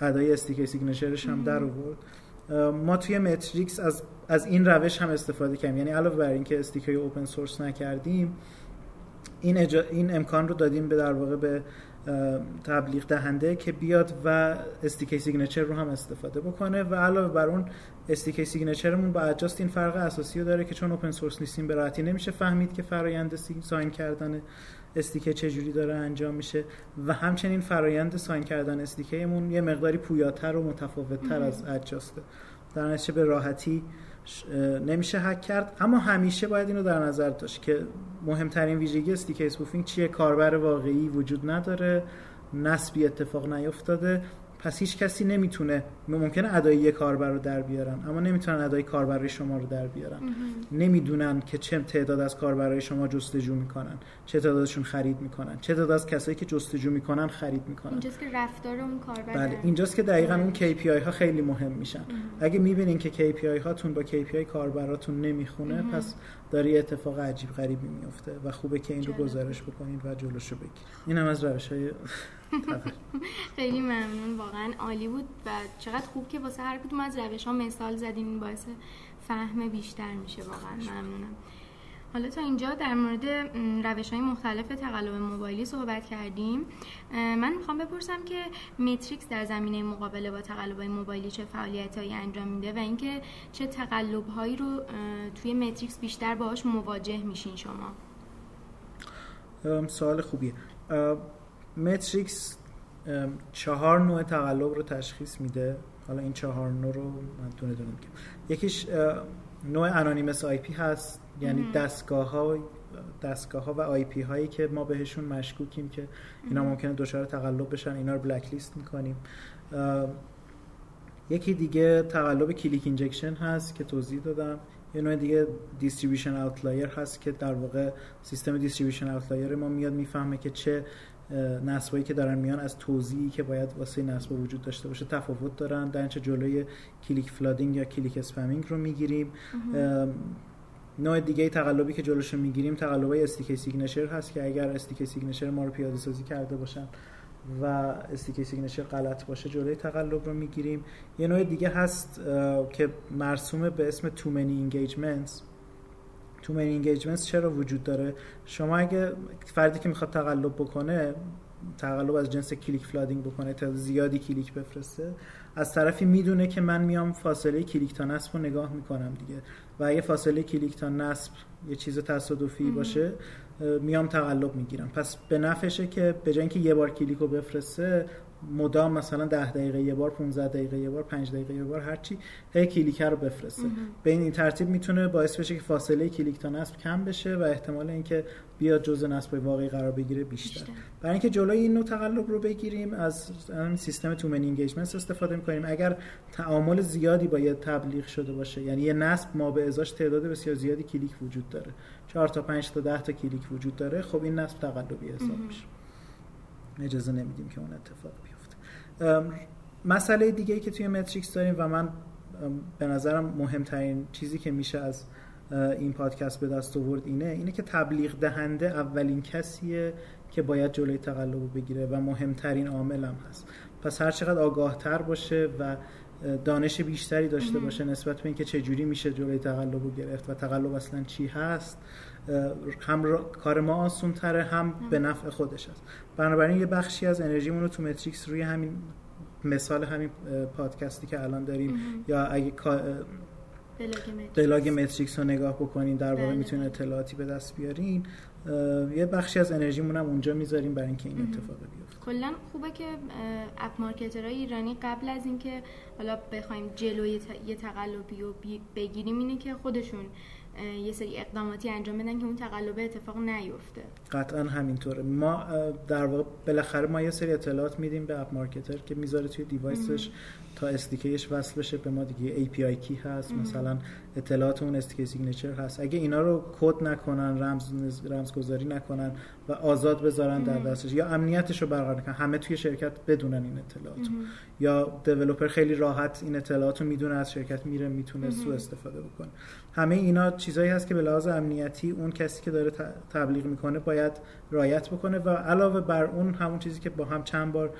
ادای SDK signature ش هم در آورد. ما توی متریکس از از این روش هم استفاده کردیم. یعنی علاوه بر اینکه SDK رو open source نکردیم این, این امکان رو دادیم به در واقع به تبلیغ دهنده که بیاد و SDK signature رو هم استفاده بکنه و علاوه بر اون SDK signature مون با Adjust این فرق اساسی رو داره که چون open source نیستیم به راحتی نمیشه فهمید که فرایند sign کردن SDK چجوری داره انجام میشه و همچنین فرایند sign کردن SDK مون یه مقداری پویاتر و متفاوتتر از Adjust ه در نتیجه به راحتی نمیشه هک کرد. اما همیشه باید اینو در نظر داشت که مهمترین ویژگی استیک اسپوفینگ چیه؟ کاربر واقعی وجود نداره. نسبی اتفاق نیفتاده. پس هیچ کسی نمی‌تونه ممکنه ادای یک کاربر رو در بیارن اما نمی‌تونن ادای کاربرای شما رو در بیارن. نمی‌دونن که چه تعداد از کاربرای شما جستجو می‌کنن چه تعدادشون خرید می‌کنن چه تعداد از کسایی که جستجو می‌کنن خرید می‌کنن. اینجاست که رفتار اون کاربر بله اینجاست که دقیقا اون KPI ها خیلی مهم میشن. اگه می‌بینین که KPI هاتون با KPI کاربراتون نمی‌خونه پس داره اتفاق عجیب غریبی میفته و خوبه که این رو گزارش بکنید و جلوشو بگیرید اینم از روش های خیلی ممنون واقعا عالی بود و چقدر خوب که واسه هر کدوم از روش ها مثال زدیم این باعث فهم بیشتر میشه واقعا ممنونم. حالا تا اینجا در مورد روش های مختلف تقلب موبایلی صحبت کردیم. من می‌خوام بپرسم که متریکس در زمینه مقابله با تقلب های موبایلی چه فعالیت هایی انجام میده و اینکه چه تقلب هایی رو توی متریکس بیشتر باهاش مواجه میشین شما؟ سوال خوبیه. متریکس چهار نوع تقلب رو تشخیص میده. حالا این چهار نوع رو من دونه دونه میگم. یکیش نوع anonymous IP هست. یعنی دستگاه ها دستگاه ها و IP هایی که ما بهشون مشکوکیم که اینا ممکنه دچار تقلب بشن. اینا رو blacklist می‌کنیم یکی دیگه تقلب click injection هست که توضیح دادم. یه نوع دیگه distribution outlier هست که در واقع سیستم distribution outlier ما میاد می‌فهمه که چه نصبایی که دارن میان از توزیعی که باید واسه نصب وجود داشته باشه تفاوت دارن. در نتیجه جلوی click flooding یا click spamming رو می‌گیریم. نوع دیگه تقلبی که جلوش می‌گیریم تقلبای SDK signature هست که اگر SDK signature ما رو پیاده سازی کرده باشن و SDK signature غلط باشه جلوی تقلب رو می‌گیریم. یه نوع دیگه هست که مرسومه به اسم too many engagements too many engagements چرا وجود داره؟ شما اگه فردی که می‌خواد تقلب بکنه تقلب از جنس click flooding بکنه تعداد زیادی کلیک بفرسته از طرفی می‌دونه که من میام فاصله کلیک تا نصب رو نگاه می‌کنم دیگه. و اگه فاصله کلیک تا نصب یه چیز تصادفی باشه میام تقلب می‌گیرم. پس به نفعشه که به جای اینکه یه بار کلیک رو بفرسته مدام مثلا 10 دقیقه یه بار 15 دقیقه یه بار 5 دقیقه یه بار هر چی هی کلیک رو بفرسته. به این ترتیب می‌تونه باعث بشه که فاصله کلیک تا نصب کم بشه و احتمال اینکه بیاد جزء نصب واقعی قرار بگیره بیشتر, بیشتر. برای اینکه جلوی این نوع تقلب رو بگیریم از سیستم too many engagement استفاده می‌کنیم. اگر تعامل زیادی با یه تبلیغ شده باشه یعنی یه نصب ما به ازاش تعداد بسیار زیادی کلیک وجود داره. 4 تا 5 تا 10 تا کلیک وجود داره خب این نصب تقلبی حساب میشه. اجازه نمیدیم که اون اتفاق بیفته. مسئله دیگه ای که توی متریکس داریم و من به نظرم مهمترین چیزی که میشه از این پادکست به دست آورد اینه اینه که تبلیغ دهنده اولین کسیه که باید جلوی تقلب بگیره و مهمترین عامل هم هست. پس هر چقدر آگاه تر باشه و دانش بیشتری داشته باشه نسبت به اینکه چه جوری میشه جلوی تقلب رو گرفت و تقلب اصلا چی هست هم کار ما آسون تره هم به نفع خودش هست. بنابراین یه بخشی از انرژیمون رو تو متریکس روی همین مثال همین پادکستی که الان داریم یا اگه بلاگ متریکس. رو نگاه بکنین در واقع بله. می‌تونین اطلاعاتی به دست بیارین. یه بخشی از انرژیمون هم اونجا می‌ذاریم برای اینکه این اتفاق بیفته. کلا خوبه که app marketer های ایرانی قبل از اینکه حالا بخوایم جلوی یه تقلبی رو بگیریم اینه که خودشون یه سری اقداماتی انجام بدن که اون تقلب اتفاق نیفته. قطعا همینطوره. ما در واقع بالاخره ما یه سری اطلاعات میدیم به app marketer که می‌ذاره توی device ش تا SDK ش وصل بشه به ما دیگه. API key هست مثلا اطلاعات اون SDK signature هست. اگه اینا رو کد نکنن رمز رمزگذاری نکنن و آزاد بذارن در دستش یا امنیتش رو برقرار کنن همه توی شرکت بدونن این اطلاعات یا developer خیلی راحت این اطلاعات رو می‌دونه از شرکت میره می‌تونه سو استفاده بکنه. همه اینا چیزایی هست که به لحاظ امنیتی اون کسی که داره تبلیغ می‌کنه باید رعایت بکنه و علاوه بر اون همون چیزی که با هم چند بار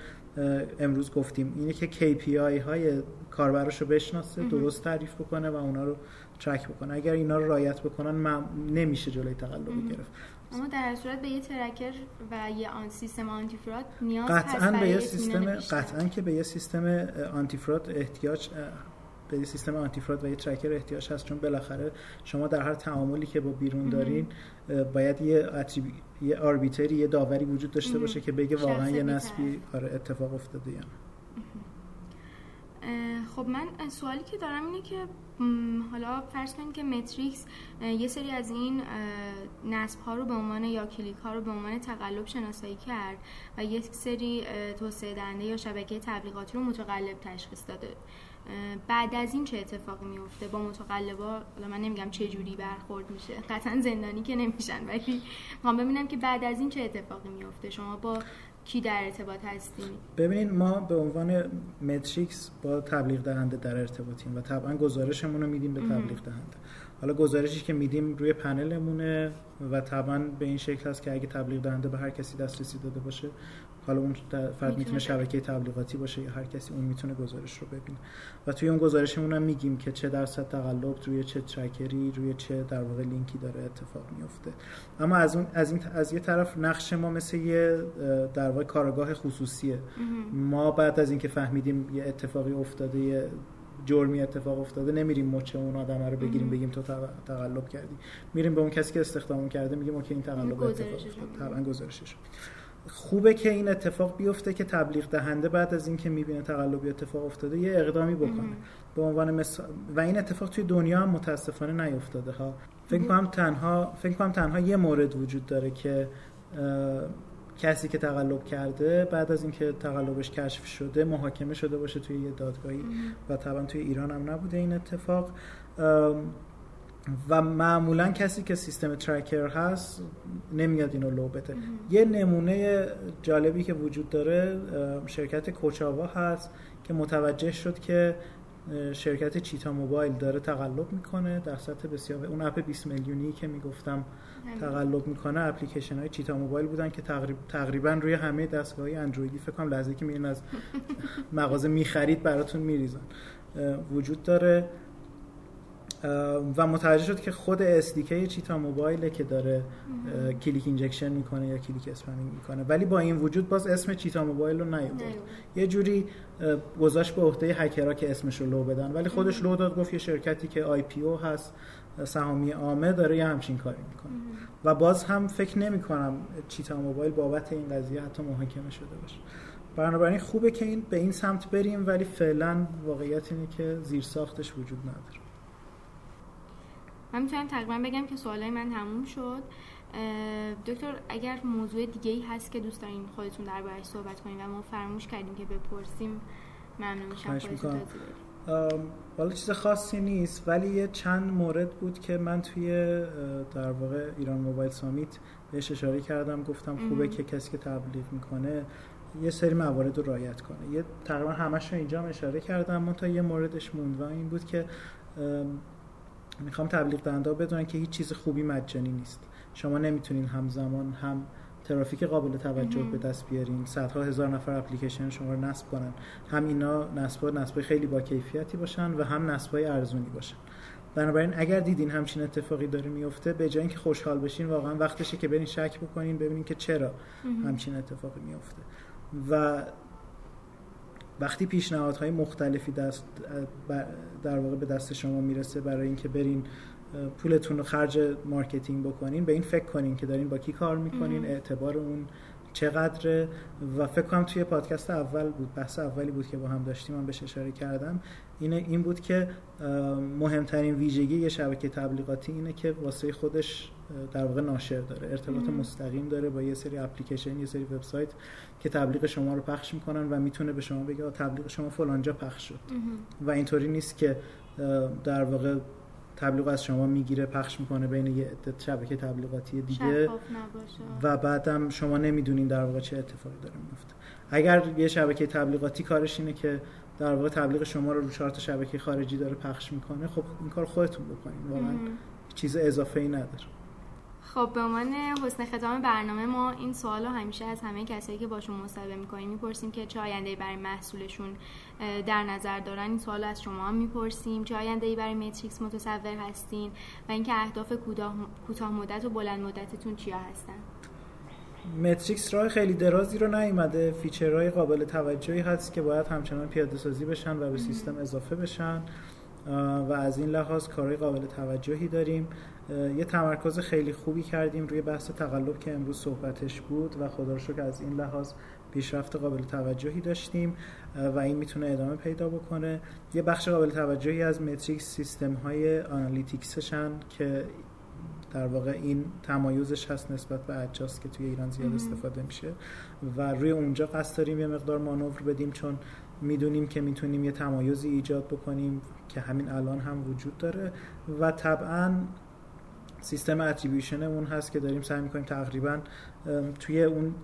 امروز گفتیم اینه که KPI های کاربرش رو بشناسه درست تعریف بکنه و اونا رو ترک بکنه. اگر اینا رو رایت بکنن نمیشه جلوی تقلب گرفت. اما در صورت به یه ترکر و یه آن سیستم آنتی فراد نیاز قطعا به یه سیستم قطعا که به یه سیستم آنتی فراد احتیاج به یه سیستم آنتی فراد و یه ترکر احتیاج هست چون بالاخره شما در هر تعاملی که با بیرون دارین باید یه یه آربیتری یه داوری وجود داشته باشه که بگه واقعا یه نسبی آره اتفاق افتاده یا خب من سوالی که دارم اینه که حالا فرض کنید که متریکس یه سری از این نصب ها رو به عنوان یا کلیک ها رو به عنوان تقلب شناسایی کرد و یک سری توسعه دهنده یا شبکه تبلیغاتی رو متقلب تشخیص داده. بعد از این چه اتفاقی میفته با متقلبا من نمیگم چه جوری برخورد میشه قطعا زندانی که نمیشن ولی ما ببینم که بعد از این چه اتفاقی میفته شما با کی در ارتباط هستیم؟ ببینید ما به عنوان متریکس با تبلیغ دهنده در ارتباطیم و طبعا گزارشمون رو میدیم به تبلیغ دهنده. حالا گزارشی که میدیم روی پنلمونه و طبعا به این شکل هست که اگه تبلیغ دهنده به هر کسی دسترسی داده باشه حالا اون فرد می‌تونه شبکه تبلیغاتی باشه یا هر کسی اون می‌تونه گزارش رو ببینه. و توی اون گزارشمون هم میگیم که چه درصد تقلب روی چه ترکری روی چه در واقع لینکی داره اتفاق میفته اما از اون از این از یه طرف نقش ما مثل یه در واقع کارگاه خصوصیه. ما بعد از اینکه فهمیدیم یه اتفاقی افتاده یه جرمی اتفاق افتاده نمیریم مچ اون آدم رو بگیریم بگیم تو تقلب کردی. میریم به اون کسی که استخدام کرده میگیم اوکی این تقلب اتفاق افتاد. طبعا گزارشش خوبه که این اتفاق بیفته که تبلیغ دهنده بعد از اینکه می‌بینه تقلبی اتفاق افتاده یه اقدامی بکنه. به عنوان مثال و این اتفاق توی دنیا هم متاسفانه نیفتاده ها. فکر کنم تنها فکر کنم تنها یه مورد وجود داره که کسی که تقلب کرده بعد از اینکه تقلبش کشف شده محاکمه شده باشه توی یه دادگاهی. و طبعا توی ایران هم نبوده این اتفاق. و معمولا کسی که سیستم ترکر هست نمیاد اینو لو بده. یه نمونه جالبی که وجود داره شرکت کوچاوا هست که متوجه شد که شرکت چیتا موبایل داره تقلب می‌کنه در سطح بسیار اون اپ 20 میلیونی که می‌گفتم تقلب می‌کنه اپلیکیشن های چیتا موبایل بودن که تقریبا روی همه دستگاه های اندرویدی فکر کنم لحظه که میرین از مغازه می‌خرید براتون میریزن. وجود داره. و متوجه شد که خود SDK چیتا موبایله که داره click injection می‌کنه یا click spamming می‌کنه. ولی با این وجود باز اسم چیتا موبایل رو نیاورد. یه جوری گذاشت به عهده هکرها که اسمش رو لو بدن. ولی خودش لو داد گفت یه شرکتی که IPO هست سهامی عامه داره یه همچین کاری می‌کنه. و باز هم فکر نمی کنم چیتا موبایل بابت این قضیه حتی محاکمه شده باشه. بنابراین خوبه که این به این سمت بریم ولی فعلا واقعیت اینه که زیر ساختش وجود نداره. من می‌تونم تقریبا بگم که سوالای من تموم شد. دکتر اگر موضوع دیگه ای هست که دوست دارین خودتون دربارش صحبت کنیم و ما فراموش کردیم که بپرسیم ممنون میشم حالا چیز خاصی نیست ولی یه چند مورد بود که من توی در واقع ایران موبایل سامیت بهش اشاره کردم گفتم خوبه که کسی که تبلیغ می‌کنه یه سری موارد رو رعایت کنه. یه تقریبا همش رو اینجا اشاره کردم من تا یه موردش موند و این بود که می‌خوام تبلیغ دهنده بدونن که هیچ چیز خوبی مجانی نیست. شما نمی‌تونین همزمان هم ترافیک قابل توجه به دست بیارین. صدها هزار نفر اپلیکیشن شما رو نصب کنن. هم اینا نصب نصب خیلی با کیفیتی باشن و هم نصب ارزونی باشن. بنابراین اگر دیدین همچین اتفاقی داره میفته به جای اینکه خوشحال بشین واقعا وقتشه که برین شک بکنین ببینین که چرا همچین اتفاقی میفته. و وقتی پیشنهادهای مختلفی دست در واقع به دست شما می‌رسه برای اینکه برین پولتون رو خرج marketing بکنین به این فکر کنین که دارین با کی کار می‌کنین اعتبار اون چقدره. و فکر کنم توی پادکست اول بود بحث اولی بود که با هم داشتیم من بهش اشاره کردم. اینه این بود که مهمترین ویژگی یه شبکه تبلیغاتی اینه که واسه خودش در واقع ناشر داره ارتباط مستقیم داره با یه سری اپلیکیشن یه سری وبسایت که تبلیغ شما رو پخش می‌کنن و می‌تونه به شما بگه تبلیغ شما فلانجا پخش شد. و اینطوری نیست که در واقع تبلیغ از شما می‌گیره پخش می‌کنه بین یه شبکه تبلیغاتی دیگه. و بعدم شما نمی‌دونین در واقع چه اتفاقی داره میفته اگر یه شبکه تبلیغاتی کارش اینه که در واقع تبلیغ شما رو رو چهار شبکه خارجی داره پخش می‌کنه خب این کار خودتون بکنین واقعا چیز اضافه ای نداره. خب به عنوان حسن ختام برنامه ما این سوال همیشه از همه کسایی که باشون مصاحبه می‌کنیم می‌پرسیم که چه آینده برای محصولشون در نظر دارن. این سوال از شما هم می‌پرسیم. چه آینده برای متریکس متصور هستین؟ و اینکه اهداف کوتاه مدت و بلند مدتتون چیا هستن؟ متریکس راه خیلی درازی رو نیومده. feature های قابل توجهی هست که باید همچنان پیاده سازی بشن و به سیستم اضافه بشن. و از این لحاظ کارهای قابل توجهی داریم. یه تمرکز خیلی خوبی کردیم روی بحث تقلب که امروز صحبتش بود و خدا رو شکر از این لحاظ پیشرفت قابل توجهی داشتیم. و این می‌تونه ادامه پیدا بکنه. یه بخش قابل توجهی از متریکس سیستم های analytics شن که در واقع این تمایزش هست نسبت به Adjust که توی ایران زیاد استفاده میشه و روی اونجا قصد داریم یه مقدار مانور بدیم چون می‌دونیم که می‌تونیم یه تمایزی ایجاد بکنیم که همین الان هم وجود داره و طبعا سیستم attribution اون هست که داریم سعی می‌کنیم تقریبا توی اون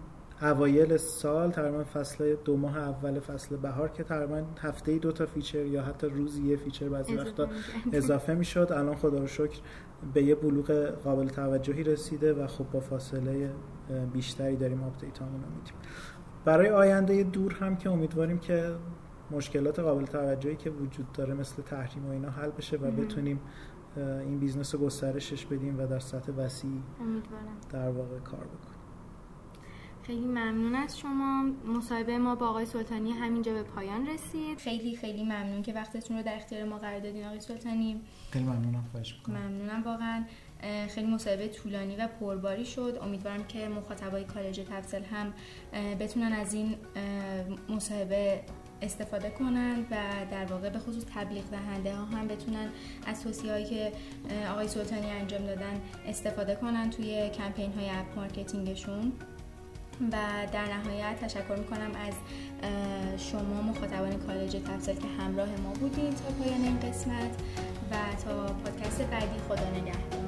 اوایل سال تقریبا فصل دو ماه اول فصل بهار که تقریبا هفته دو تا feature یا حتی روزی یه feature بعضی وقتا اضافه می‌شد. الان خدا رو شکر به یه بلوغ قابل توجهی رسیده و خب با فاصله بیشتری داریم update هامون میدیم. برای آینده دور هم که امیدواریم که مشکلات قابل توجهی که وجود داره مثل تحریم و اینا حل بشه و بتونیم این business رو گسترشش بدیم و در سطح وسیع در واقع کار بکنیم. خیلی ممنون از شما. مصاحبه ما با آقای سلطانی همینجا به پایان رسید. خیلی خیلی ممنون که وقتتون رو در اختیار ما قرار دادین آقای سلطانی. خیلی ممنونم خواهش می‌کنم. ممنونم واقعا خیلی مصاحبه طولانی و پرباری شد. امیدوارم که مخاطبای کالج تفصیل هم بتونن از این مصاحبه استفاده کنند و در واقع به خصوص تبلیغ دهنده ها هم بتونن از توصیه هایی که آقای سلطانی انجام دادن استفاده کنن توی کمپین های app marketing شون. و در نهایت تشکر می‌کنم از شما مخاطبان کالج تپسل که همراه ما بودید تا پایان این قسمت و تا پادکست بعدی. خدا نگهدار.